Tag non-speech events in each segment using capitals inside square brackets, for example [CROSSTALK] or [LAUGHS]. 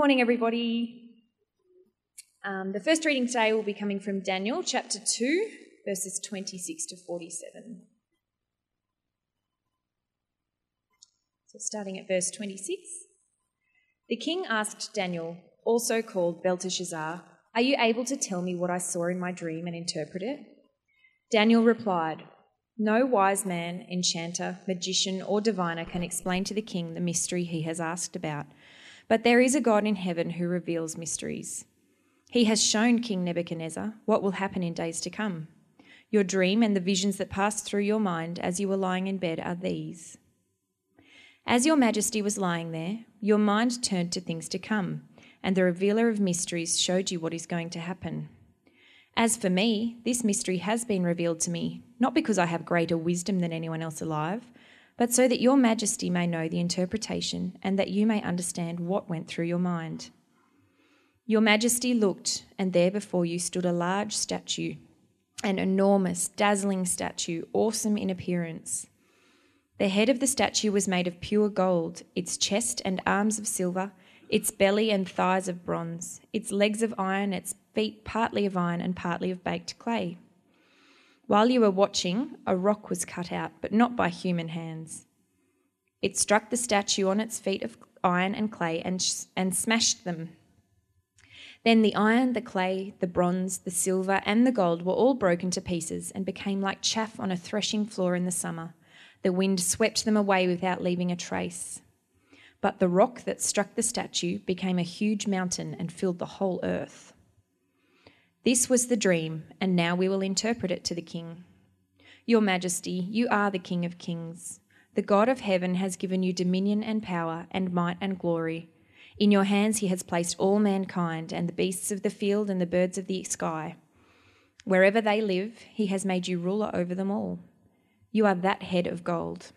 Good morning, everybody. Um, the first reading today will be coming from Daniel chapter 2, verses 26 to 47. So, starting at verse 26, the king asked Daniel, also called Belteshazzar, Are you able to tell me what I saw in my dream and interpret it? Daniel replied, No wise man, enchanter, magician, or diviner can explain to the king the mystery he has asked about. But there is a God in heaven who reveals mysteries. He has shown King Nebuchadnezzar what will happen in days to come. Your dream and the visions that passed through your mind as you were lying in bed are these. As your majesty was lying there, your mind turned to things to come, and the revealer of mysteries showed you what is going to happen. As for me, this mystery has been revealed to me, not because I have greater wisdom than anyone else alive but so that your majesty may know the interpretation and that you may understand what went through your mind. Your majesty looked, and there before you stood a large statue, an enormous, dazzling statue, awesome in appearance. The head of the statue was made of pure gold, its chest and arms of silver, its belly and thighs of bronze, its legs of iron, its feet partly of iron and partly of baked clay. While you were watching, a rock was cut out, but not by human hands. It struck the statue on its feet of iron and clay and, sh- and smashed them. Then the iron, the clay, the bronze, the silver, and the gold were all broken to pieces and became like chaff on a threshing floor in the summer. The wind swept them away without leaving a trace. But the rock that struck the statue became a huge mountain and filled the whole earth. This was the dream, and now we will interpret it to the king. Your Majesty, you are the King of kings. The God of heaven has given you dominion and power, and might and glory. In your hands he has placed all mankind, and the beasts of the field and the birds of the sky. Wherever they live, he has made you ruler over them all. You are that head of gold.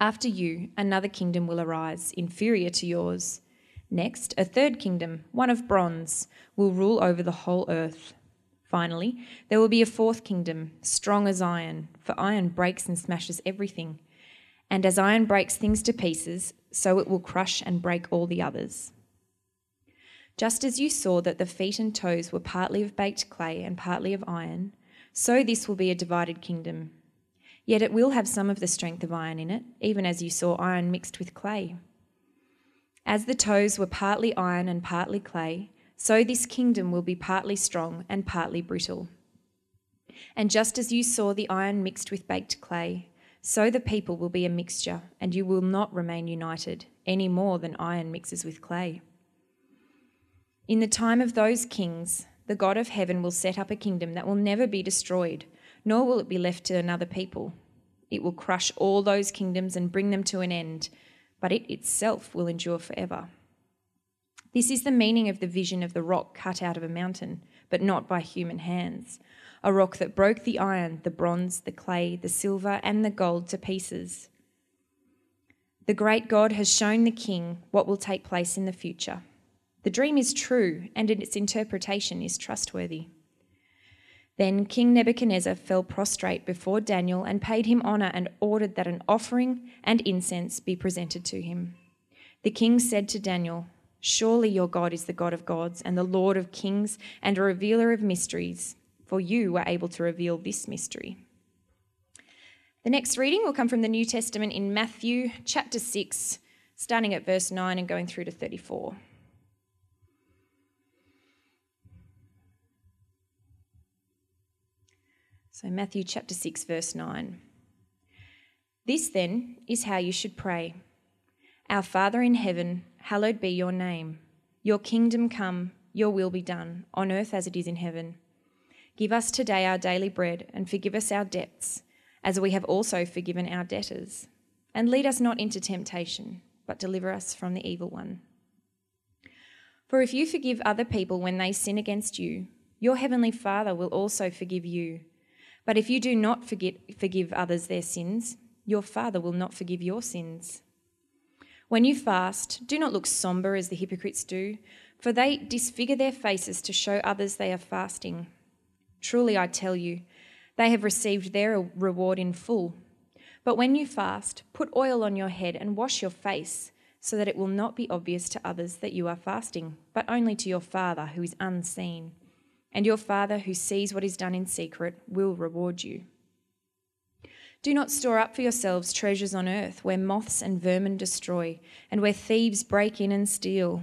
After you, another kingdom will arise, inferior to yours. Next, a third kingdom, one of bronze, will rule over the whole earth. Finally, there will be a fourth kingdom, strong as iron, for iron breaks and smashes everything. And as iron breaks things to pieces, so it will crush and break all the others. Just as you saw that the feet and toes were partly of baked clay and partly of iron, so this will be a divided kingdom. Yet it will have some of the strength of iron in it, even as you saw iron mixed with clay. As the toes were partly iron and partly clay, so this kingdom will be partly strong and partly brittle. And just as you saw the iron mixed with baked clay, so the people will be a mixture, and you will not remain united any more than iron mixes with clay. In the time of those kings, the God of heaven will set up a kingdom that will never be destroyed, nor will it be left to another people. It will crush all those kingdoms and bring them to an end but it itself will endure forever. This is the meaning of the vision of the rock cut out of a mountain, but not by human hands. A rock that broke the iron, the bronze, the clay, the silver, and the gold to pieces. The great God has shown the king what will take place in the future. The dream is true, and in its interpretation is trustworthy. Then King Nebuchadnezzar fell prostrate before Daniel and paid him honour and ordered that an offering and incense be presented to him. The king said to Daniel, Surely your God is the God of gods and the Lord of kings and a revealer of mysteries, for you were able to reveal this mystery. The next reading will come from the New Testament in Matthew chapter 6, starting at verse 9 and going through to 34. So, Matthew chapter 6, verse 9. This then is how you should pray Our Father in heaven, hallowed be your name. Your kingdom come, your will be done, on earth as it is in heaven. Give us today our daily bread, and forgive us our debts, as we have also forgiven our debtors. And lead us not into temptation, but deliver us from the evil one. For if you forgive other people when they sin against you, your heavenly Father will also forgive you. But if you do not forget, forgive others their sins, your Father will not forgive your sins. When you fast, do not look somber as the hypocrites do, for they disfigure their faces to show others they are fasting. Truly, I tell you, they have received their reward in full. But when you fast, put oil on your head and wash your face, so that it will not be obvious to others that you are fasting, but only to your Father who is unseen. And your Father who sees what is done in secret will reward you. Do not store up for yourselves treasures on earth where moths and vermin destroy, and where thieves break in and steal.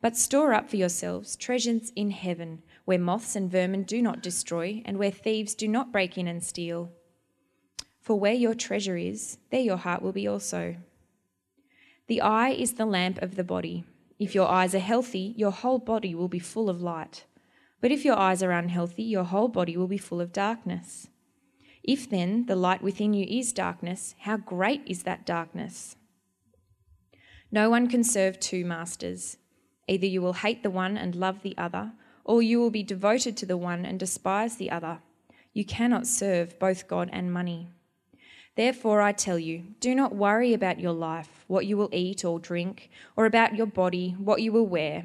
But store up for yourselves treasures in heaven where moths and vermin do not destroy, and where thieves do not break in and steal. For where your treasure is, there your heart will be also. The eye is the lamp of the body. If your eyes are healthy, your whole body will be full of light. But if your eyes are unhealthy, your whole body will be full of darkness. If then the light within you is darkness, how great is that darkness? No one can serve two masters. Either you will hate the one and love the other, or you will be devoted to the one and despise the other. You cannot serve both God and money. Therefore, I tell you, do not worry about your life, what you will eat or drink, or about your body, what you will wear.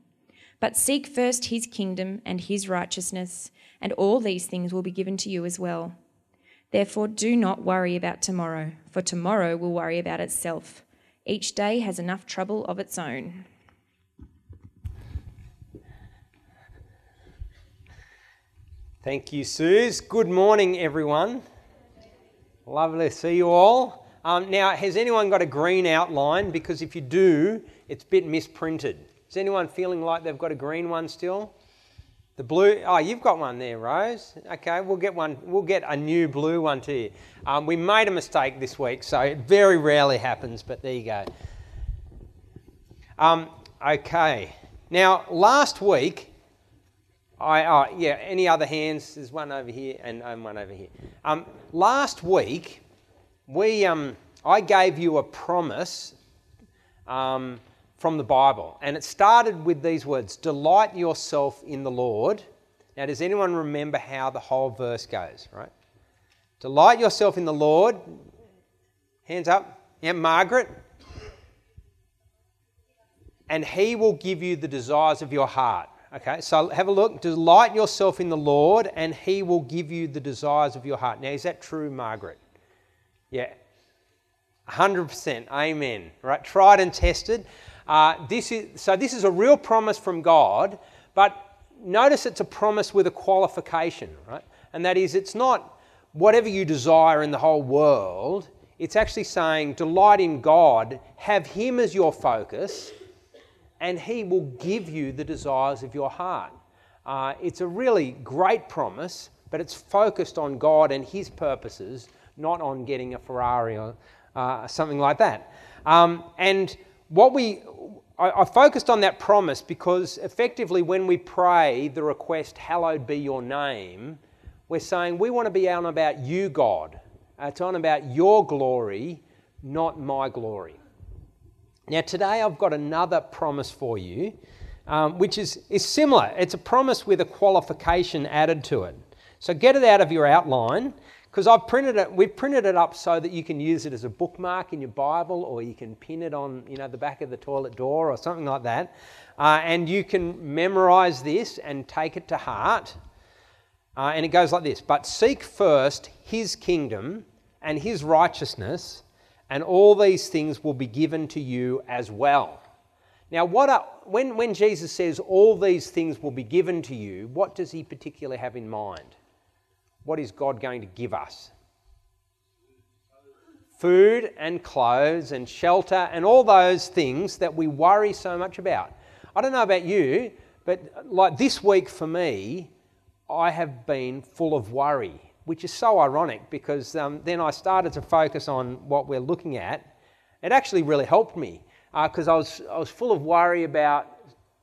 But seek first his kingdom and his righteousness, and all these things will be given to you as well. Therefore, do not worry about tomorrow, for tomorrow will worry about itself. Each day has enough trouble of its own. Thank you, Suze. Good morning, everyone. Lovely to see you all. Um, now, has anyone got a green outline? Because if you do, it's a bit misprinted. Is anyone feeling like they've got a green one still? The blue, oh, you've got one there, Rose. Okay, we'll get one. We'll get a new blue one to you. Um, we made a mistake this week, so it very rarely happens, but there you go. Um, okay, now last week, I oh, yeah. Any other hands? There's one over here and, and one over here. Um, last week, we, um, I gave you a promise um, from the Bible, and it started with these words Delight yourself in the Lord. Now, does anyone remember how the whole verse goes, right? Delight yourself in the Lord. Hands up. Yeah, Margaret. And he will give you the desires of your heart. Okay, so have a look. Delight yourself in the Lord, and he will give you the desires of your heart. Now, is that true, Margaret? Yeah, 100%. Amen. Right? Tried and tested. Uh, this is, so, this is a real promise from God, but notice it's a promise with a qualification, right? And that is, it's not whatever you desire in the whole world. It's actually saying, delight in God, have Him as your focus, and He will give you the desires of your heart. Uh, it's a really great promise, but it's focused on God and His purposes not on getting a Ferrari or uh, something like that. Um, and what we, I, I focused on that promise because effectively when we pray the request, Hallowed be your name, we're saying we want to be on about you, God. Uh, it's on about your glory, not my glory. Now, today I've got another promise for you, um, which is, is similar. It's a promise with a qualification added to it. So get it out of your outline because I've printed it, we've printed it up so that you can use it as a bookmark in your Bible or you can pin it on, you know, the back of the toilet door or something like that. Uh, and you can memorize this and take it to heart. Uh, and it goes like this But seek first his kingdom and his righteousness, and all these things will be given to you as well. Now, what are, when, when Jesus says all these things will be given to you, what does he particularly have in mind? What is God going to give us? Food and clothes and shelter and all those things that we worry so much about. I don't know about you, but like this week for me, I have been full of worry, which is so ironic because um, then I started to focus on what we're looking at. It actually really helped me because uh, I, was, I was full of worry about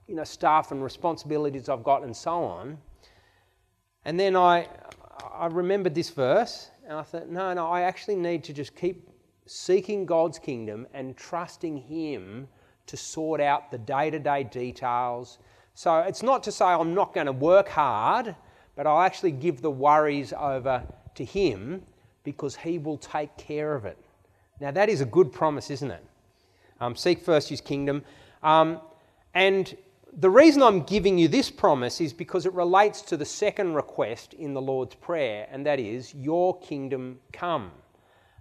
you know, stuff and responsibilities I've got and so on. And then I, I remembered this verse and I thought, no, no, I actually need to just keep seeking God's kingdom and trusting Him to sort out the day to day details. So it's not to say I'm not going to work hard, but I'll actually give the worries over to Him because He will take care of it. Now, that is a good promise, isn't it? Um, seek first His kingdom. Um, and the reason I'm giving you this promise is because it relates to the second request in the Lord's Prayer, and that is, Your kingdom come.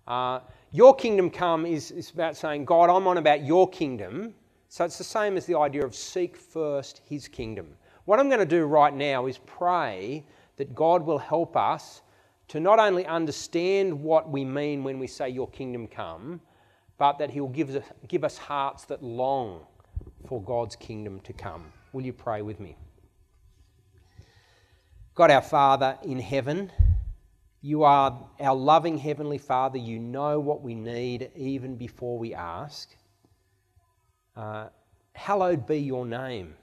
Uh, your kingdom come is, is about saying, God, I'm on about your kingdom. So it's the same as the idea of seek first his kingdom. What I'm going to do right now is pray that God will help us to not only understand what we mean when we say, Your kingdom come, but that He'll give us, give us hearts that long for God's kingdom to come. Will you pray with me? God, our Father in heaven, you are our loving Heavenly Father. You know what we need even before we ask. Uh, hallowed be your name.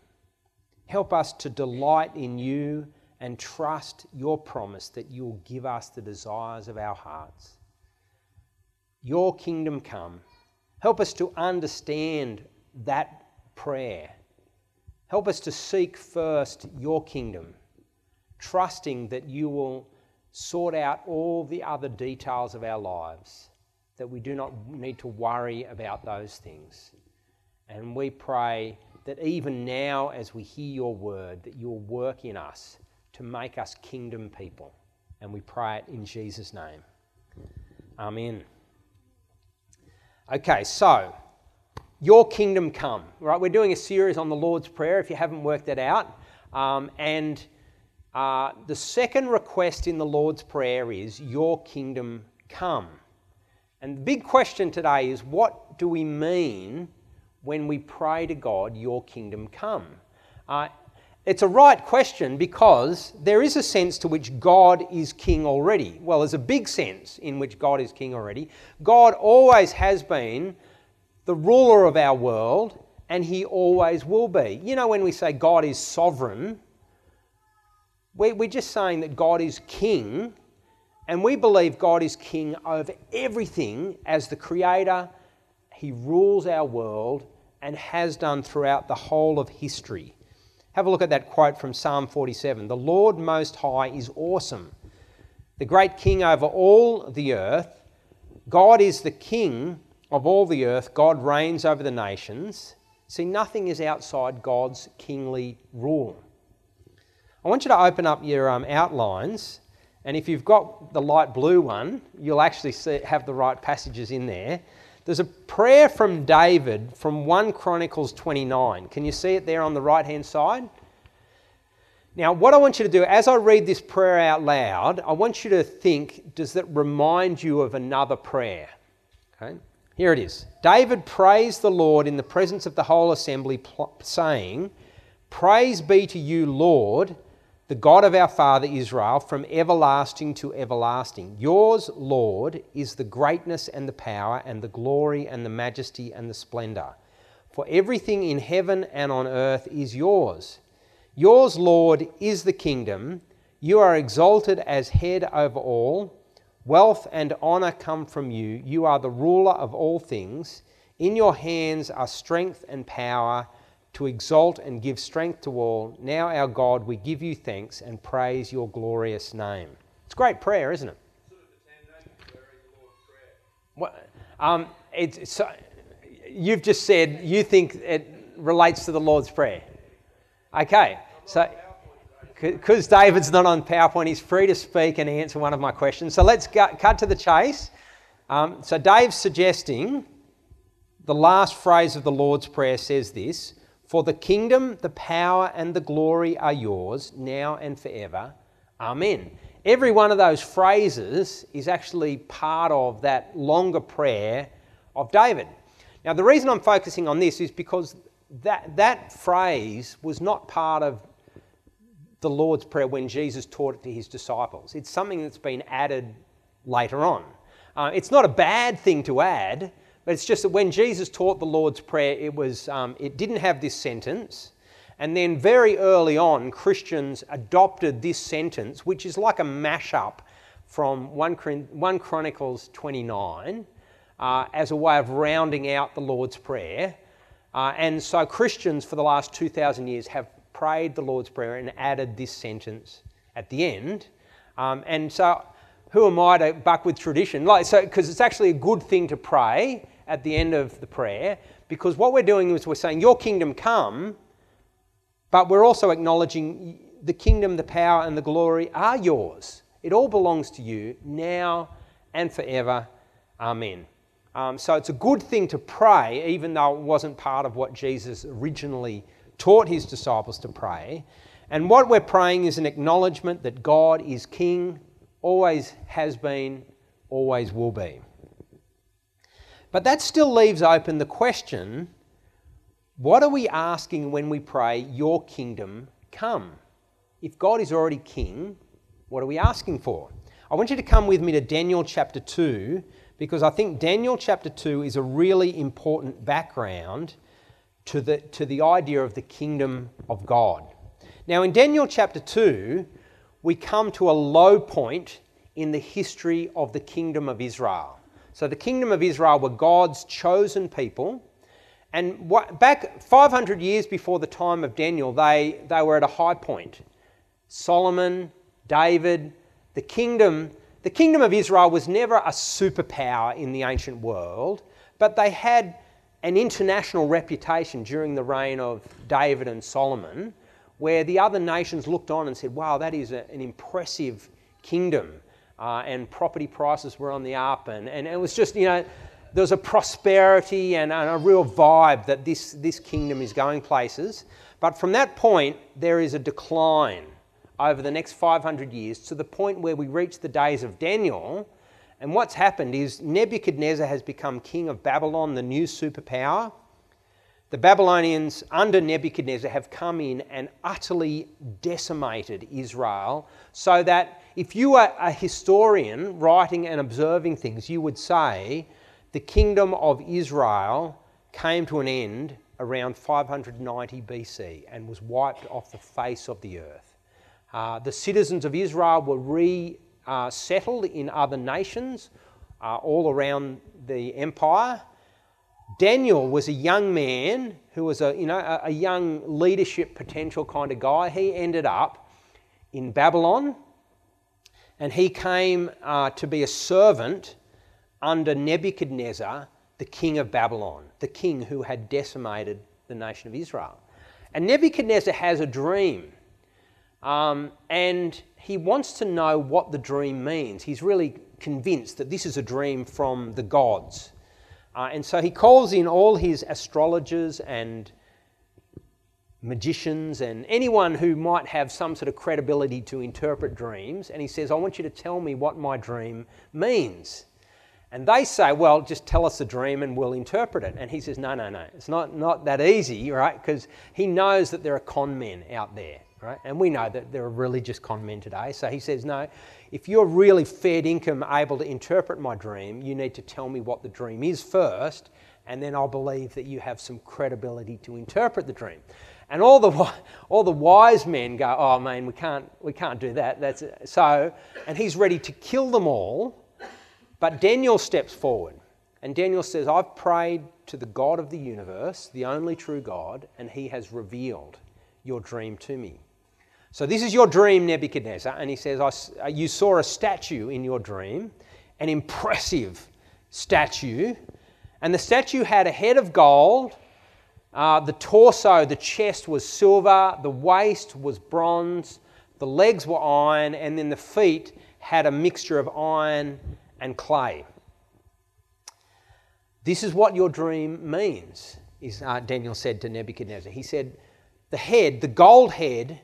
Help us to delight in you and trust your promise that you'll give us the desires of our hearts. Your kingdom come. Help us to understand that prayer. Help us to seek first your kingdom, trusting that you will sort out all the other details of our lives, that we do not need to worry about those things. And we pray that even now, as we hear your word, that you'll work in us to make us kingdom people. And we pray it in Jesus' name. Amen. Okay, so your kingdom come. Right, we're doing a series on the Lord's Prayer. If you haven't worked that out, um, and uh, the second request in the Lord's Prayer is, Your kingdom come. And the big question today is, what do we mean when we pray to God, Your kingdom come? Uh, it's a right question because there is a sense to which God is king already. Well, there's a big sense in which God is king already. God always has been the ruler of our world, and he always will be. You know, when we say God is sovereign, we're just saying that God is king, and we believe God is king over everything as the creator. He rules our world and has done throughout the whole of history. Have a look at that quote from Psalm 47 The Lord Most High is awesome, the great king over all the earth. God is the king of all the earth. God reigns over the nations. See, nothing is outside God's kingly rule. I want you to open up your um, outlines, and if you've got the light blue one, you'll actually see, have the right passages in there. There's a prayer from David from 1 Chronicles 29. Can you see it there on the right hand side? Now, what I want you to do, as I read this prayer out loud, I want you to think does that remind you of another prayer? Okay? Here it is. David praised the Lord in the presence of the whole assembly, saying, Praise be to you, Lord, the God of our father Israel, from everlasting to everlasting. Yours, Lord, is the greatness and the power and the glory and the majesty and the splendour. For everything in heaven and on earth is yours. Yours, Lord, is the kingdom. You are exalted as head over all. Wealth and honour come from you. You are the ruler of all things. In your hands are strength and power to exalt and give strength to all. Now, our God, we give you thanks and praise your glorious name. It's great prayer, isn't it? What, um, it's, so, you've just said you think it relates to the Lord's Prayer. Okay, so because David's not on PowerPoint, he's free to speak and answer one of my questions. So let's cut to the chase. Um, so Dave's suggesting the last phrase of the Lord's Prayer says this for the kingdom, the power, and the glory are yours, now and forever. Amen. Every one of those phrases is actually part of that longer prayer of David. Now, the reason I'm focusing on this is because that, that phrase was not part of the Lord's Prayer when Jesus taught it to his disciples. It's something that's been added later on. Uh, it's not a bad thing to add, but it's just that when Jesus taught the Lord's Prayer, it, was, um, it didn't have this sentence. And then very early on, Christians adopted this sentence, which is like a mashup from 1, one Chronicles 29 uh, as a way of rounding out the Lord's Prayer. Uh, and so Christians for the last 2,000 years have prayed the Lord's Prayer and added this sentence at the end. Um, and so who am I to buck with tradition? Like, so, because it's actually a good thing to pray at the end of the prayer, because what we're doing is we're saying, Your kingdom come, but we're also acknowledging the kingdom, the power, and the glory are yours. It all belongs to you now and forever. Amen. Um, so it's a good thing to pray, even though it wasn't part of what Jesus originally taught his disciples to pray. And what we're praying is an acknowledgement that God is King, always has been, always will be. But that still leaves open the question what are we asking when we pray, Your kingdom come? If God is already King, what are we asking for? I want you to come with me to Daniel chapter 2 because I think Daniel chapter 2 is a really important background to the, to the idea of the kingdom of God. Now, in Daniel chapter 2, we come to a low point in the history of the kingdom of Israel. So, the kingdom of Israel were God's chosen people. And what, back 500 years before the time of Daniel, they, they were at a high point. Solomon, David, the kingdom, the kingdom of Israel was never a superpower in the ancient world, but they had an international reputation during the reign of David and Solomon, where the other nations looked on and said, wow, that is a, an impressive kingdom. Uh, and property prices were on the up, and, and it was just, you know, there was a prosperity and, and a real vibe that this, this kingdom is going places. But from that point, there is a decline over the next 500 years to the point where we reach the days of Daniel and what's happened is Nebuchadnezzar has become king of Babylon, the new superpower. The Babylonians under Nebuchadnezzar have come in and utterly decimated Israel, so that if you are a historian writing and observing things, you would say the kingdom of Israel came to an end around 590 BC and was wiped off the face of the earth. Uh, the citizens of Israel were re uh, settled in other nations uh, all around the empire. Daniel was a young man who was a, you know, a, a young leadership potential kind of guy. He ended up in Babylon and he came uh, to be a servant under Nebuchadnezzar, the king of Babylon, the king who had decimated the nation of Israel. And Nebuchadnezzar has a dream. Um, and he wants to know what the dream means. He's really convinced that this is a dream from the gods. Uh, and so he calls in all his astrologers and magicians and anyone who might have some sort of credibility to interpret dreams. And he says, I want you to tell me what my dream means. And they say, well, just tell us the dream and we'll interpret it. And he says, no, no, no, it's not, not that easy, right? Because he knows that there are con men out there right? And we know that there are religious con men today. So he says, no, if you're really fair income able to interpret my dream, you need to tell me what the dream is first, and then I'll believe that you have some credibility to interpret the dream. And all the, all the wise men go, oh man, we can't, we can't do that. That's, so, and he's ready to kill them all. But Daniel steps forward. And Daniel says, I've prayed to the God of the universe, the only true God, and he has revealed your dream to me. So, this is your dream, Nebuchadnezzar. And he says, uh, You saw a statue in your dream, an impressive statue. And the statue had a head of gold, uh, the torso, the chest was silver, the waist was bronze, the legs were iron, and then the feet had a mixture of iron and clay. This is what your dream means, is, uh, Daniel said to Nebuchadnezzar. He said, The head, the gold head,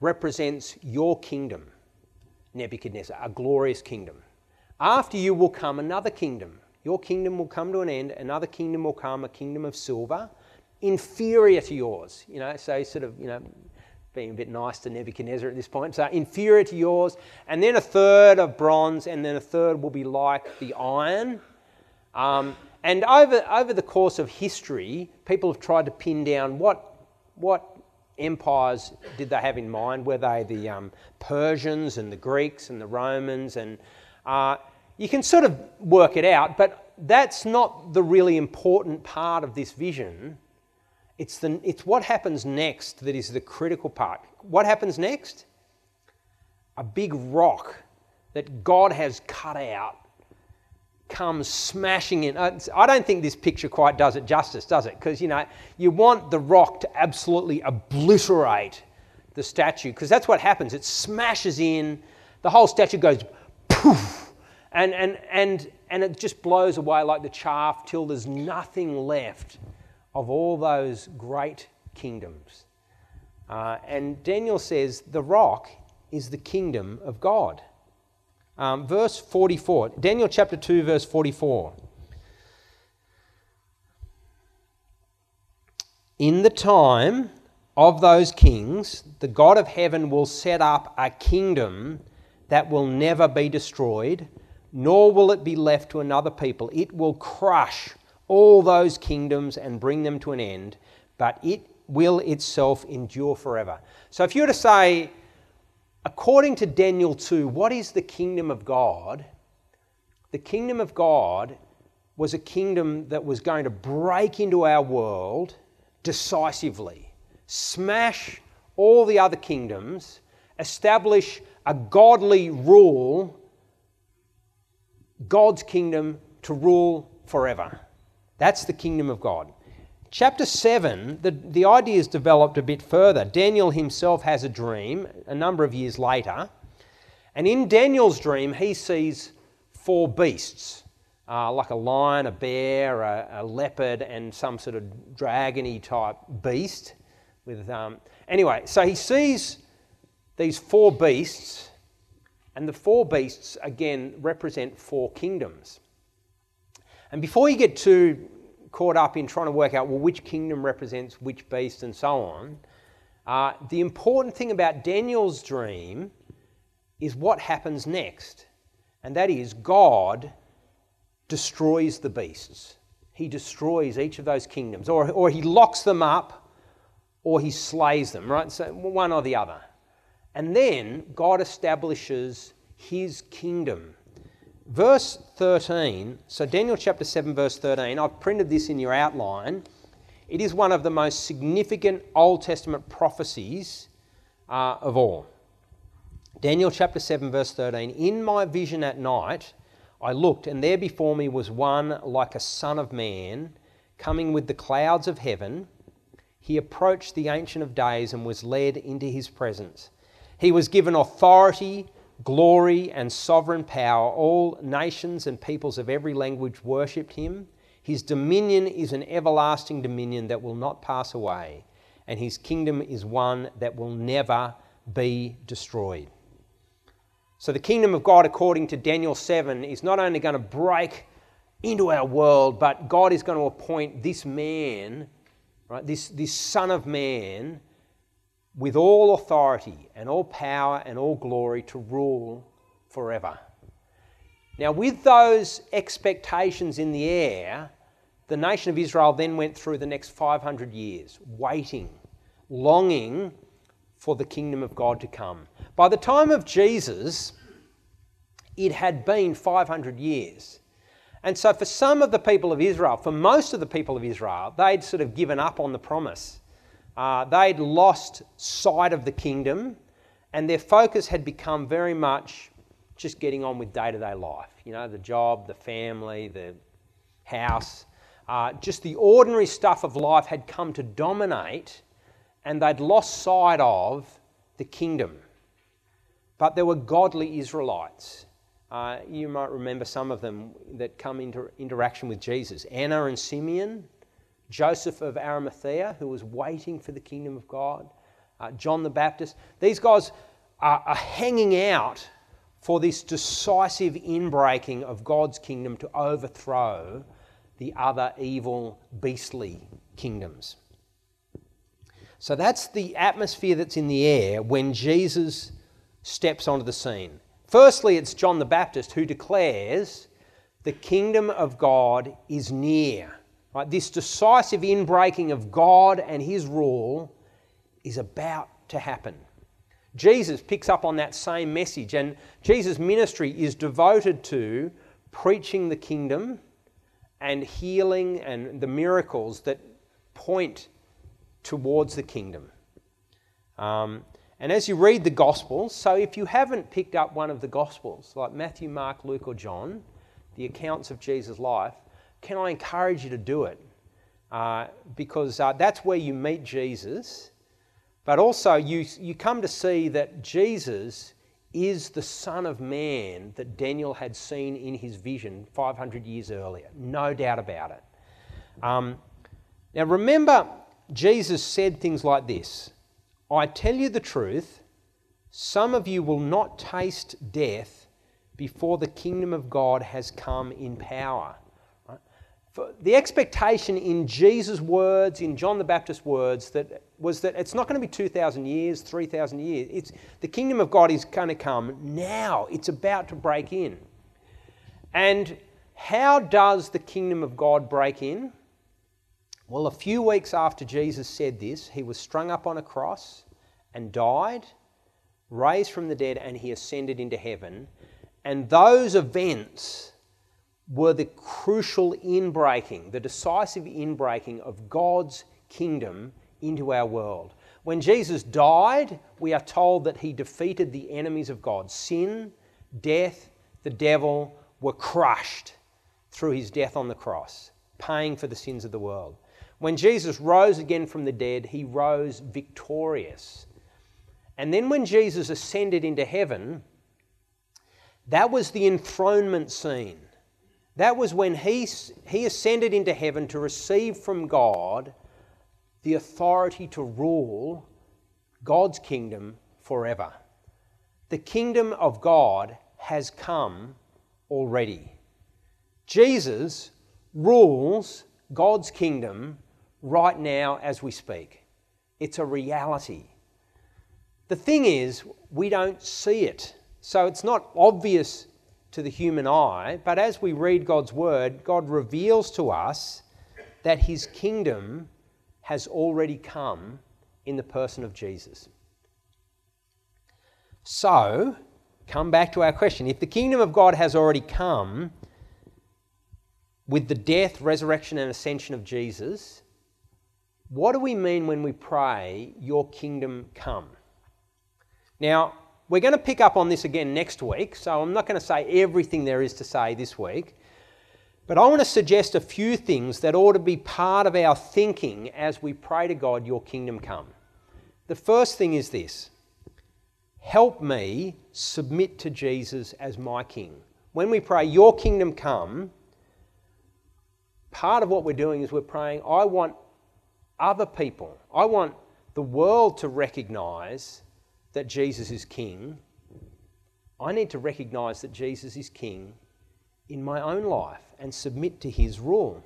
represents your kingdom, Nebuchadnezzar, a glorious kingdom. After you will come another kingdom. Your kingdom will come to an end, another kingdom will come, a kingdom of silver, inferior to yours. You know, so sort of, you know, being a bit nice to Nebuchadnezzar at this point. So inferior to yours, and then a third of bronze, and then a third will be like the iron. Um, and over, over the course of history, people have tried to pin down what, what empires did they have in mind? Were they the um, Persians and the Greeks and the Romans? And uh, you can sort of work it out, but that's not the really important part of this vision. It's, the, it's what happens next that is the critical part. What happens next? A big rock that God has cut out comes smashing in. I don't think this picture quite does it justice, does it? Because, you know, you want the rock to absolutely obliterate the statue, because that's what happens. It smashes in, the whole statue goes poof, and, and, and, and it just blows away like the chaff till there's nothing left of all those great kingdoms. Uh, and Daniel says the rock is the kingdom of God. Um, verse 44, Daniel chapter 2, verse 44. In the time of those kings, the God of heaven will set up a kingdom that will never be destroyed, nor will it be left to another people. It will crush all those kingdoms and bring them to an end, but it will itself endure forever. So if you were to say, according to Daniel 2, what is the kingdom of God? The kingdom of God was a kingdom that was going to break into our world decisively, smash all the other kingdoms, establish a godly rule, God's kingdom to rule forever. That's the kingdom of God. Chapter 7, the, the idea is developed a bit further. Daniel himself has a dream a number of years later. And in Daniel's dream, he sees four beasts uh, like a lion, a bear, a, a, leopard, and some sort of dragony type beast. With, um, anyway, so he sees these four beasts, and the four beasts again represent four kingdoms. And before you get too caught up in trying to work out, well, which kingdom represents which beast and so on. Uh, the important thing about Daniel's dream is what happens next, and that is God destroys the beasts. He destroys each of those kingdoms, or, or he locks them up, or he slays them, right? So one or the other. And then God establishes his kingdom verse 13, so Daniel chapter 7, verse 13, I've printed this in your outline. It is one of the most significant Old Testament prophecies uh, of all. Daniel chapter 7, verse 13, In my vision at night, I looked, and there before me was one like a son of man, coming with the clouds of heaven. He approached the Ancient of Days and was led into his presence. He was given authority glory and sovereign power. All nations and peoples of every language worshipped him. His dominion is an everlasting dominion that will not pass away, and his kingdom is one that will never be destroyed. So, the kingdom of God, according to Daniel 7, is not only going to break into our world, but God is going to appoint this man, right, this, this Son of Man, with all authority and all power and all glory to rule forever. Now, with those expectations in the air, the nation of Israel then went through the next 500 years, waiting, longing for the kingdom of God to come. By the time of Jesus, it had been 500 years. And so, for some of the people of Israel, for most of the people of Israel, they'd sort of given up on the promise. Uh, they'd lost sight of the kingdom and their focus had become very much just getting on with day to day life. You know, the job, the family, the house. Uh, just the ordinary stuff of life had come to dominate and they'd lost sight of the kingdom. But there were godly Israelites. Uh, you might remember some of them that come into interaction with Jesus Anna and Simeon, Joseph of Arimathea, who was waiting for the kingdom of God, uh, John the Baptist. These guys are, are hanging out for this decisive inbreaking of God's kingdom to overthrow the other evil, beastly kingdoms. So that's the atmosphere that's in the air when Jesus steps onto the scene. Firstly, it's John the Baptist who declares the kingdom of God is near. Right? This decisive inbreaking of God and his rule is about to happen. Jesus picks up on that same message, and Jesus' ministry is devoted to preaching the kingdom and healing and the miracles that point towards the kingdom. Um, and as you read the Gospels, so if you haven't picked up one of the Gospels, like Matthew, Mark, Luke, or John, the accounts of Jesus' life, can I encourage you to do it? Uh, because uh, that's where you meet Jesus, but also you, you come to see that Jesus is the Son of Man that Daniel had seen in his vision 500 years earlier. No doubt about it. Um, now remember, Jesus said things like this I tell you the truth, some of you will not taste death before the kingdom of God has come in power. For the expectation in Jesus' words, in John the Baptist's words, that was that it's not going to be 2,000 years, 3,000 years. It's, the kingdom of God is going to come now. It's about to break in. And how does the kingdom of God break in? Well, a few weeks after Jesus said this, he was strung up on a cross and died, raised from the dead, and he ascended into heaven. And those events were the crucial inbreaking, the decisive inbreaking of God's kingdom into our world. When Jesus died, we are told that he defeated the enemies of God. Sin, death, the devil were crushed through his death on the cross, paying for the sins of the world. When Jesus rose again from the dead, he rose victorious. And then when Jesus ascended into heaven, that was the enthronement scene. That was when he, he ascended into heaven to receive from God the authority to rule God's kingdom forever. The kingdom of God has come already. Jesus rules God's kingdom right now as we speak. It's a reality. The thing is, we don't see it. So it's not obvious to the human eye, but as we read God's word, God reveals to us that his kingdom has already come in the person of Jesus. So, come back to our question. If the kingdom of God has already come with the death, resurrection, and ascension of Jesus, what do we mean when we pray, Your kingdom come? Now, we're going to pick up on this again next week, so I'm not going to say everything there is to say this week. But I want to suggest a few things that ought to be part of our thinking as we pray to God, Your kingdom come. The first thing is this help me submit to Jesus as my king. When we pray, Your kingdom come, part of what we're doing is we're praying, I want other people, I want the world to recognize that Jesus is king, I need to recognize that Jesus is king in my own life and submit to his rule.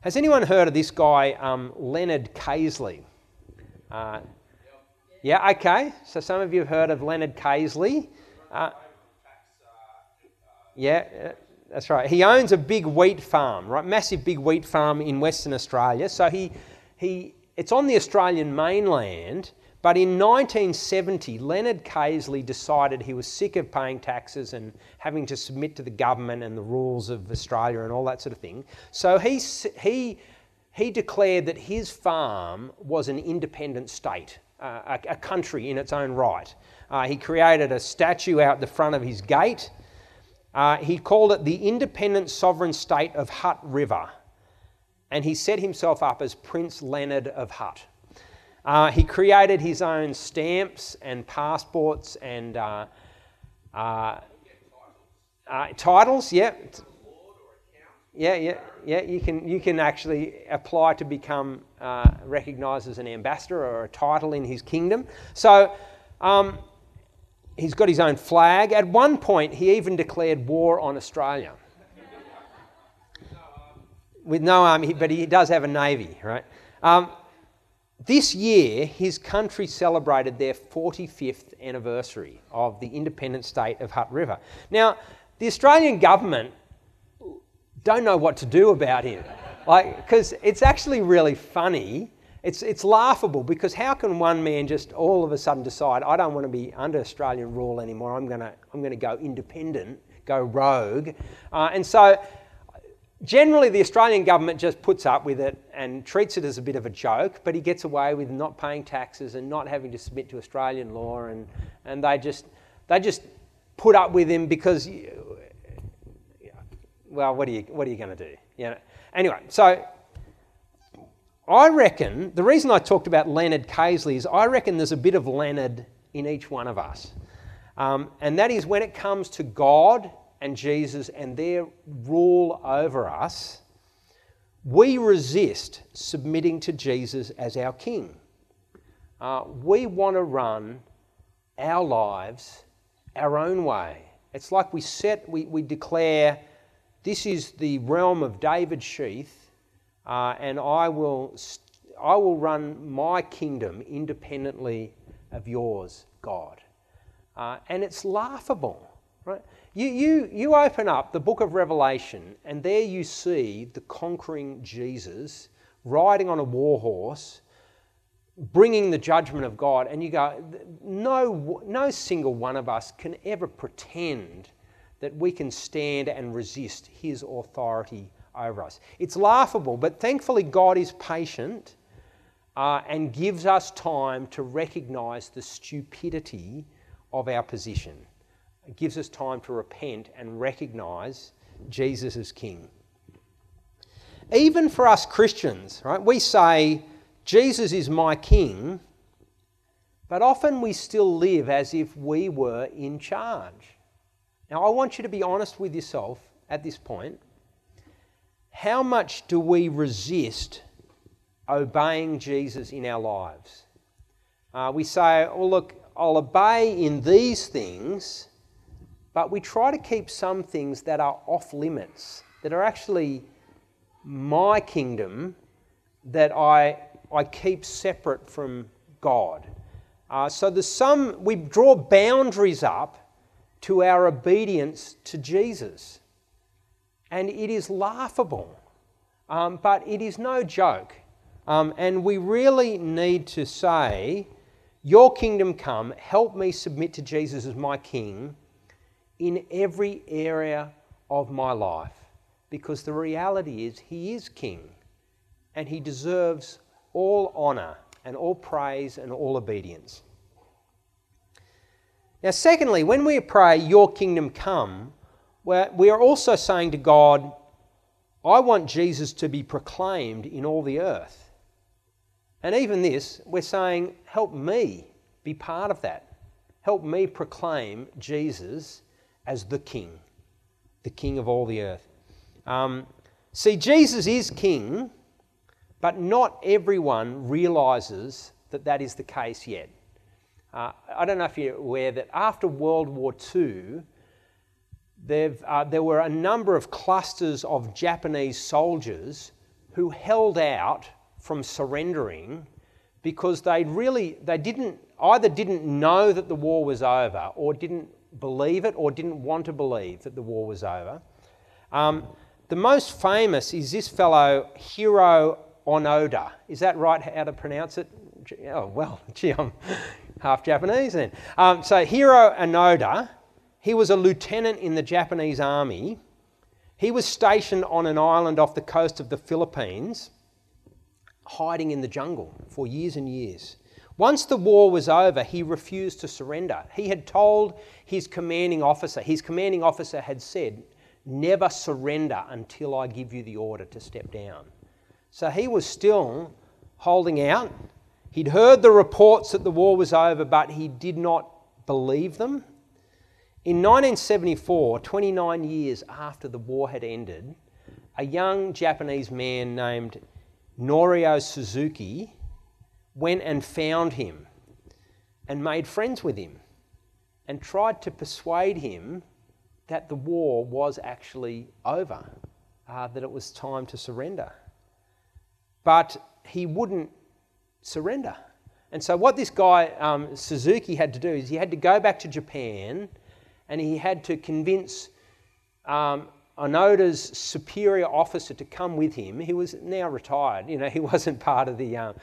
Has anyone heard of this guy, um, Leonard Casley? Uh, yeah, okay. So some of you have heard of Leonard Casley. Uh, yeah, uh, that's right. He owns a big wheat farm, right? Massive big wheat farm in Western Australia. So he, he, it's on the Australian mainland, but in 1970, Leonard Casley decided he was sick of paying taxes and having to submit to the government and the rules of Australia and all that sort of thing. So he, he, he declared that his farm was an independent state, uh, a, a, country in its own right. Uh, he created a statue out the front of his gate. Uh, he called it the Independent Sovereign State of Hutt River. And he set himself up as Prince Leonard of Hutt. Uh, he created his own stamps and passports and uh, uh, uh titles. Yeah, yeah, yeah, yeah. You can you can actually apply to become uh, recognised as an ambassador or a title in his kingdom. So. Um, he's got his own flag. At one point, he even declared war on Australia. With no army, but he does have a navy, right? Um, this year, his country celebrated their 45th anniversary of the independent state of Hutt River. Now, the Australian government don't know what to do about him. Like, because it's actually really funny. It's, it's laughable because how can one man just all of a sudden decide, I don't want to be under Australian rule anymore, I'm going to, I'm to go independent, go rogue. Uh, and so Generally, the Australian government just puts up with it and treats it as a bit of a joke, but he gets away with not paying taxes and not having to submit to Australian law, and, and they, just, they just put up with him because, well, what are you, what are you going to do? You know? Anyway, so I reckon the reason I talked about Leonard Casley is I reckon there's a bit of Leonard in each one of us. Um, and that is when it comes to God and Jesus and their rule over us, we resist submitting to Jesus as our King. Uh, we want to run our lives our own way. It's like we set, we, we declare, this is the realm of David Sheath, uh, and I will, I will run my kingdom independently of yours, God. Uh, and it's laughable, right? You, you, you open up the book of Revelation, and there you see the conquering Jesus riding on a war horse, bringing the judgment of God, and you go, no, no single one of us can ever pretend that we can stand and resist his authority over us. It's laughable, but thankfully, God is patient uh, and gives us time to recognize the stupidity of our position. It gives us time to repent and recognize Jesus as King. Even for us Christians, right, we say, Jesus is my King, but often we still live as if we were in charge. Now, I want you to be honest with yourself at this point. How much do we resist obeying Jesus in our lives? Uh, we say, oh, look, I'll obey in these things, but we try to keep some things that are off limits, that are actually my kingdom, that I, I keep separate from God. Uh, so there's some, we draw boundaries up to our obedience to Jesus. And it is laughable, um, but it is no joke. Um, and we really need to say, Your kingdom come, help me submit to Jesus as my king in every area of my life because the reality is he is king and he deserves all honour and all praise and all obedience. Now, secondly, when we pray, Your kingdom come, we are also saying to God, I want Jesus to be proclaimed in all the earth. And even this, we're saying, Help me be part of that. Help me proclaim Jesus as the King, the King of all the earth. Um, see, Jesus is King, but not everyone realizes that that is the case yet. Uh, I don't know if you're aware that after World War II, uh, there were a number of clusters of Japanese soldiers who held out from surrendering because they really they didn't either didn't know that the war was over or didn't believe it or didn't want to believe that the war was over. Um, the most famous is this fellow, Hiro Onoda. Is that right how to pronounce it? Oh, well, [LAUGHS] gee, I'm half Japanese then. Um, so, Hiro Onoda, he was a lieutenant in the Japanese army. He was stationed on an island off the coast of the Philippines, hiding in the jungle for years and years. Once the war was over, he refused to surrender. He had told his commanding officer, his commanding officer had said, Never surrender until I give you the order to step down. So he was still holding out. He'd heard the reports that the war was over, but he did not believe them. In 1974, 29 years after the war had ended, a young Japanese man named Norio Suzuki went and found him and made friends with him and tried to persuade him that the war was actually over, uh, that it was time to surrender. But he wouldn't surrender. And so, what this guy, um, Suzuki, had to do is he had to go back to Japan and he had to convince um, Onoda's superior officer to come with him. He was now retired, you know, he [LAUGHS] wasn't part of the um,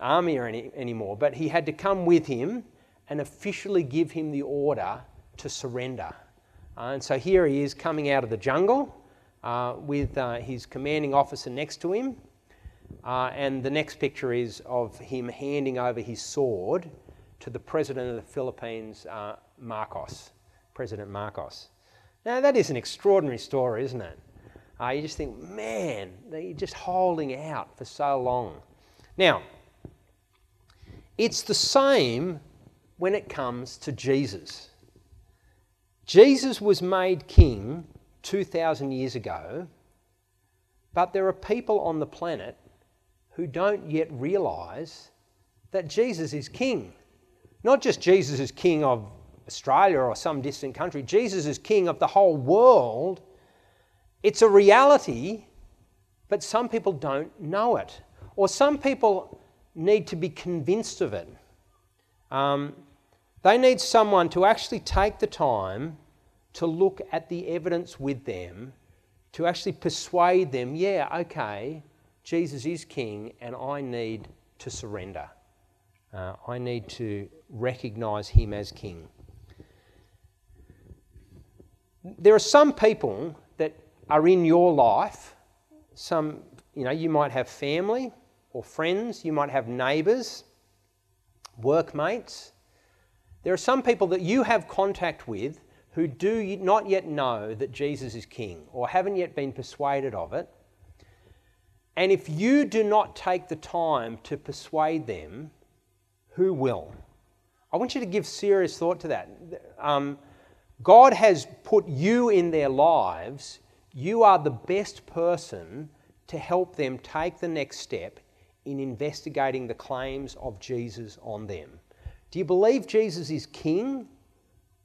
army any, anymore, but he had to come with him and officially give him the order to surrender. Uh, and so here he is coming out of the jungle uh, with uh, his commanding officer next to him. Uh, and the next picture is of him handing over his sword to the president of the Philippines, uh, Marcos, President Marcos. Now, that is an extraordinary story, isn't it? Uh, you just think, man, they're just holding out for so long. Now, it's the same when it comes to Jesus. Jesus was made king 2,000 years ago, but there are people on the planet who don't yet realize that Jesus is king. Not just Jesus is king of Australia or some distant country, Jesus is king of the whole world. It's a reality, but some people don't know it. Or some people need to be convinced of it. Um, they need someone to actually take the time to look at the evidence with them, to actually persuade them, yeah, okay, Jesus is king and I need to surrender. Uh, I need to recognize him as king. There are some people that are in your life, some, you know, you might have family or friends, you might have neighbours, workmates. There are some people that you have contact with who do not yet know that Jesus is king or haven't yet been persuaded of it. And if you do not take the time to persuade them, who will? I want you to give serious thought to that. Um, God has put you in their lives. You are the best person to help them take the next step in investigating the claims of Jesus on them. Do you believe Jesus is king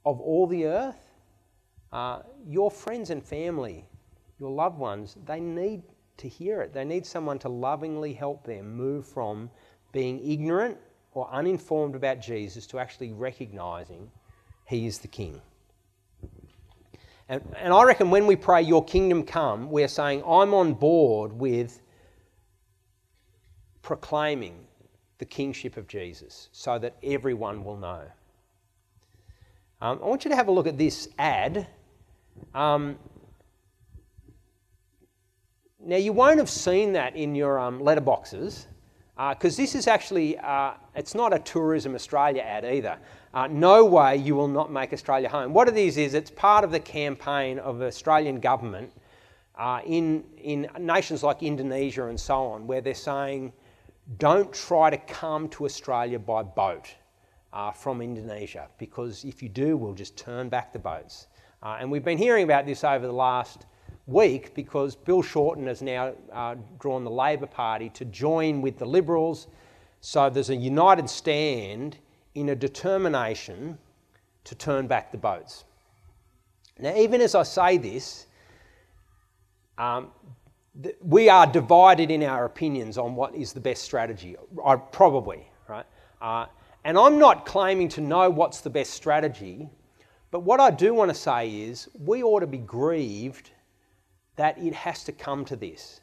of all the earth? Uh, your friends and family, your loved ones, they need to hear it. They need someone to lovingly help them move from being ignorant or uninformed about Jesus to actually recognizing he is the king. And, and I reckon when we pray, Your kingdom come, we're saying, I'm on board with proclaiming the kingship of Jesus so that everyone will know. Um, I want you to have a look at this ad. Um, now, you won't have seen that in your um, letterboxes because uh, this is actually, uh, it's not a Tourism Australia ad either. Uh, no way you will not make Australia home. What it is, is it's part of the campaign of the Australian government uh, in, in nations like Indonesia and so on, where they're saying, don't try to come to Australia by boat uh, from Indonesia because if you do, we'll just turn back the boats. Uh, and we've been hearing about this over the last week because Bill Shorten has now uh, drawn the Labor Party to join with the Liberals. So there's a united stand in a determination to turn back the boats. Now, even as I say this, um, we are divided in our opinions on what is the best strategy. Probably, right? Uh, and I'm not claiming to know what's the best strategy, but what I do want to say is we ought to be grieved that it has to come to this.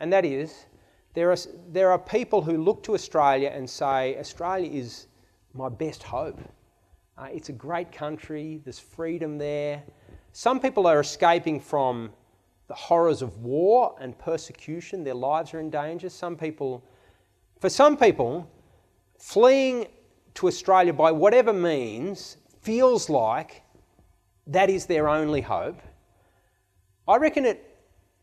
And that is, there are, there are people who look to Australia and say, Australia is my best hope. Uh, it's a great country, there's freedom there. Some people are escaping from the horrors of war and persecution, their lives are in danger. Some people, for some people, fleeing to Australia by whatever means feels like that is their only hope. I reckon it,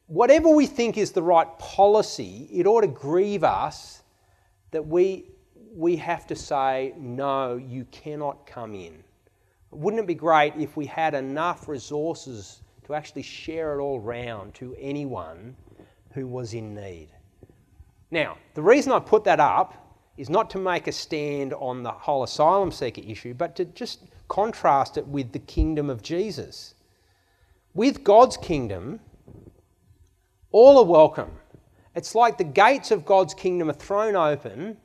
whatever we think is the right policy, it ought to grieve us that we, we have to say, no, you cannot come in. Wouldn't it be great if we had enough resources actually share it all round to anyone who was in need. Now, the reason I put that up is not to make a stand on the whole asylum seeker issue, but to just contrast it with the kingdom of Jesus. With God's kingdom, all are welcome. It's like the gates of God's kingdom are thrown open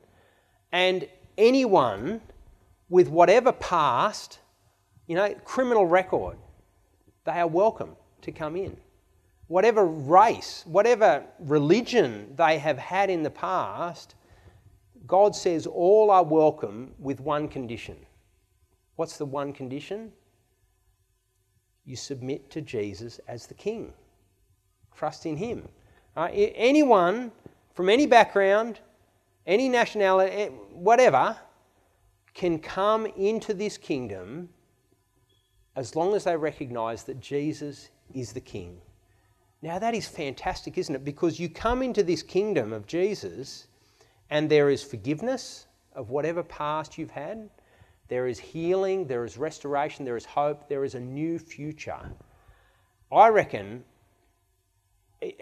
And anyone with whatever past, you know, criminal record, they are welcome to come in. Whatever race, whatever religion they have had in the past, God says all are welcome with one condition. What's the one condition? You submit to Jesus as the King. Trust in Him. Right? Anyone from any background, any nationality, eh, whatever, can come into this kingdom as long as they recognize that Jesus is the King. Now, that is fantastic, isn't it? Because you come into this kingdom of Jesus and there is forgiveness of whatever past you've had, there is healing, there is restoration, there is hope, there is a new future. I reckon,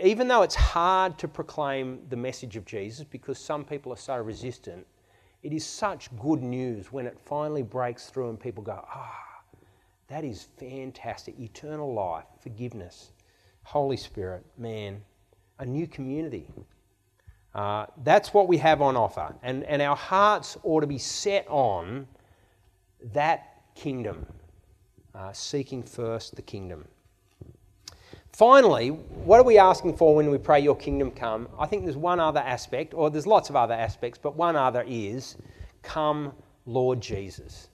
even though it's hard to proclaim the message of Jesus because some people are so resistant, it is such good news when it finally breaks through and people go, ah, that is fantastic. Eternal life, forgiveness, Holy Spirit, man, a new community. Uh, that's what we have on offer. And, and our hearts ought to be set on that kingdom, uh, seeking first the kingdom. Finally, what are we asking for when we pray, Your kingdom come? I think there's one other aspect, or there's lots of other aspects, but one other is, Come, Lord Jesus.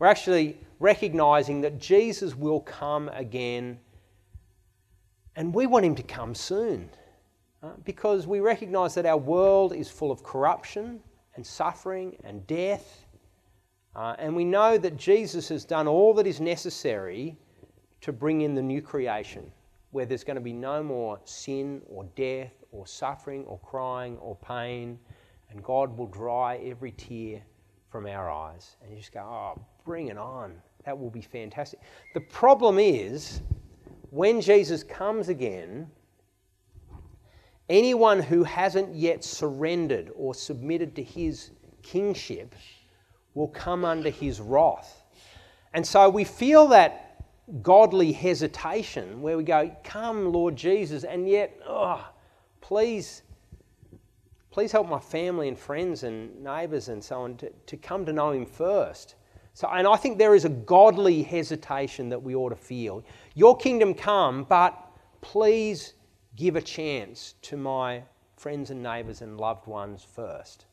We're actually recognizing that Jesus will come again, and we want him to come soon uh, because we recognize that our world is full of corruption and suffering and death. Uh, and we know that Jesus has done all that is necessary to bring in the new creation, where there's going to be no more sin or death or suffering or crying or pain, and God will dry every tear from our eyes. And you just go, oh, bring it on. That will be fantastic. The problem is, when Jesus comes again, anyone who hasn't yet surrendered or submitted to his kingship will come under his wrath. And so we feel that godly hesitation where we go, Come, Lord Jesus, and yet, oh, please, please help my family and friends and neighbours and so on to, to come to know him first. So, and I think there is a godly hesitation that we ought to feel. Your kingdom come, but please give a chance to my friends and neighbours and loved ones first.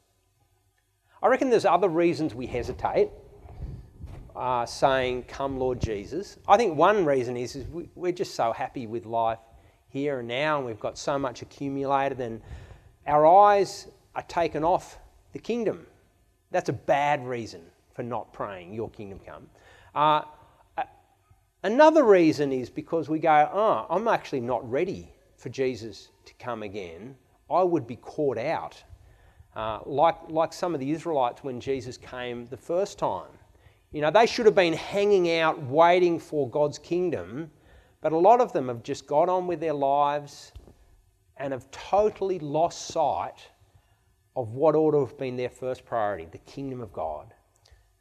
I reckon there's other reasons we hesitate uh, saying, Come, Lord Jesus. I think one reason is, is we, we're just so happy with life here and now, and we've got so much accumulated, and our eyes are taken off the kingdom. That's a bad reason for not praying, Your kingdom come. Uh, another reason is because we go, Oh, I'm actually not ready for Jesus to come again. I would be caught out uh, like, like some of the Israelites when Jesus came the first time. You know, they should have been hanging out waiting for God's kingdom, but a lot of them have just got on with their lives and have totally lost sight of what ought to have been their first priority the kingdom of God.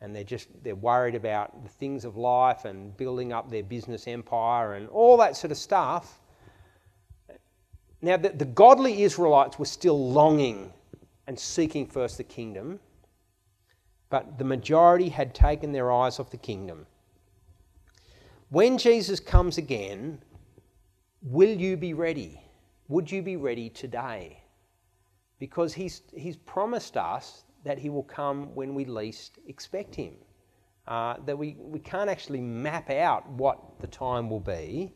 And they're just they're worried about the things of life and building up their business empire and all that sort of stuff. Now, the, the godly Israelites were still longing and seeking first the kingdom, but the majority had taken their eyes off the kingdom. When Jesus comes again, will you be ready? Would you be ready today? Because he's, he's promised us that he will come when we least expect him. Uh, that we, we can't actually map out what the time will be.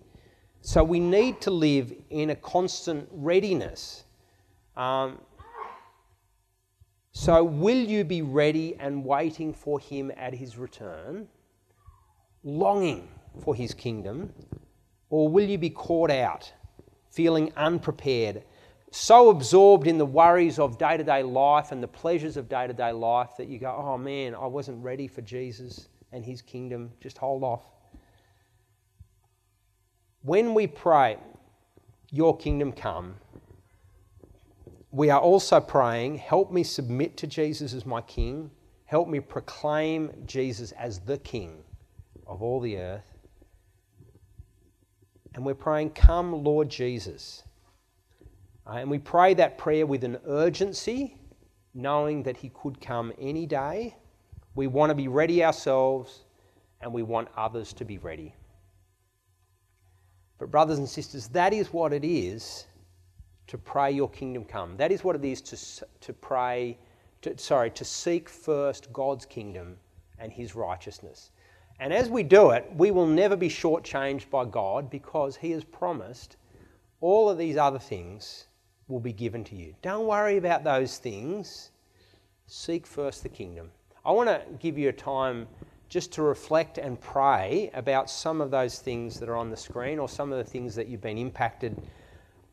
So we need to live in a constant readiness. Um, so, will you be ready and waiting for him at his return, longing for his kingdom, or will you be caught out, feeling unprepared, so absorbed in the worries of day to day life and the pleasures of day to day life that you go, oh man, I wasn't ready for Jesus and his kingdom, just hold off? When we pray, Your kingdom come, we are also praying, help me submit to Jesus as my King. Help me proclaim Jesus as the King of all the earth. And we're praying, Come, Lord Jesus. Uh, and we pray that prayer with an urgency knowing that He could come any day. We want to be ready ourselves and we want others to be ready. But, brothers and sisters, that is what it is to pray your kingdom come. That is what it is to, to pray, to, sorry, to seek first God's kingdom and his righteousness. And as we do it, we will never be shortchanged by God because he has promised all of these other things will be given to you. Don't worry about those things. Seek first the kingdom. I want to give you a time just to reflect and pray about some of those things that are on the screen or some of the things that you've been impacted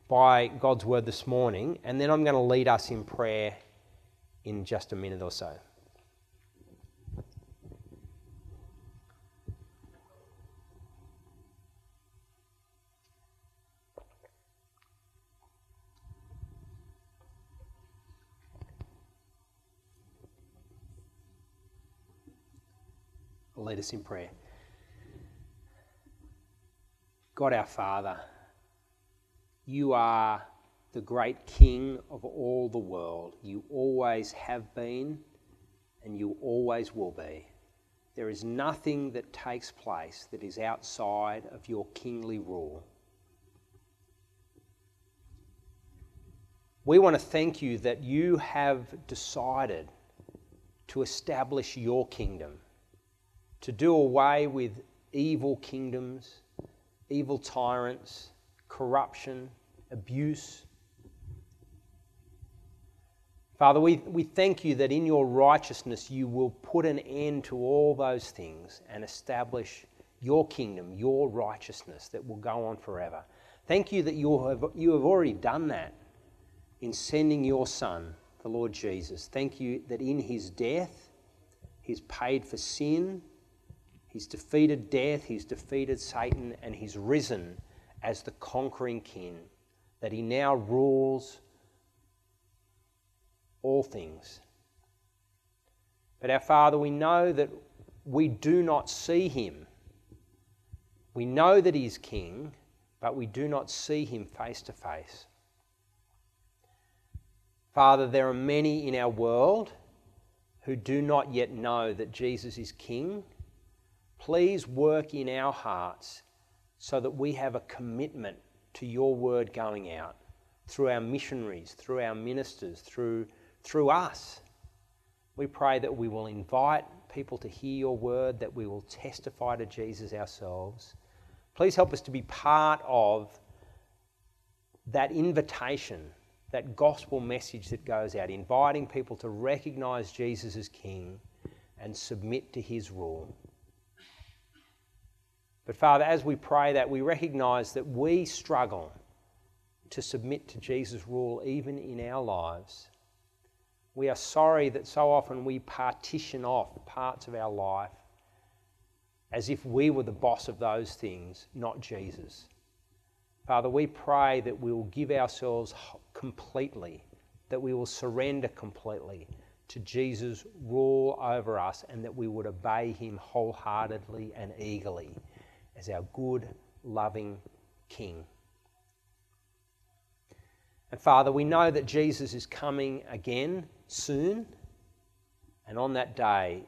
by God's word this morning. And then I'm going to lead us in prayer in just a minute or so. Lead us in prayer. God our Father, you are the great King of all the world. You always have been and you always will be. There is nothing that takes place that is outside of your kingly rule. We want to thank you that you have decided to establish your kingdom to do away with evil kingdoms, evil tyrants, corruption, abuse. Father, we, we thank you that in your righteousness you will put an end to all those things and establish your kingdom, your righteousness that will go on forever. Thank you that you have, you have already done that in sending your Son, the Lord Jesus. Thank you that in his death, he's paid for sin He's defeated death, he's defeated Satan, and he's risen as the conquering king, that he now rules all things. But our Father, we know that we do not see him. We know that he's king, but we do not see him face to face. Father, there are many in our world who do not yet know that Jesus is king Please work in our hearts so that we have a commitment to your word going out through our missionaries, through our ministers, through, through us. We pray that we will invite people to hear your word, that we will testify to Jesus ourselves. Please help us to be part of that invitation, that gospel message that goes out, inviting people to recognize Jesus as King and submit to his rule. But Father, as we pray that, we recognize that we struggle to submit to Jesus' rule even in our lives. We are sorry that so often we partition off parts of our life as if we were the boss of those things, not Jesus. Father, we pray that we will give ourselves completely, that we will surrender completely to Jesus' rule over us, and that we would obey him wholeheartedly and eagerly as our good, loving King. And Father, we know that Jesus is coming again soon, and on that day,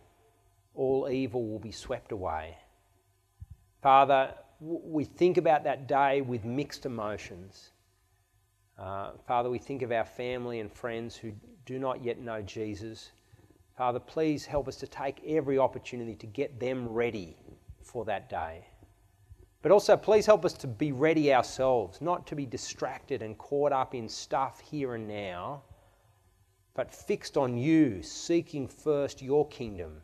all evil will be swept away. Father, we think about that day with mixed emotions. Uh, Father, we think of our family and friends who do not yet know Jesus. Father, please help us to take every opportunity to get them ready for that day. But also, please help us to be ready ourselves, not to be distracted and caught up in stuff here and now, but fixed on you, seeking first your kingdom,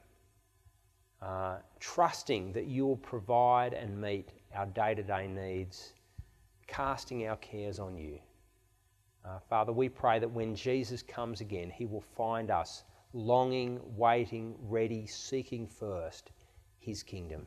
uh, trusting that you will provide and meet our day to day needs, casting our cares on you. Uh, Father, we pray that when Jesus comes again, he will find us longing, waiting, ready, seeking first his kingdom.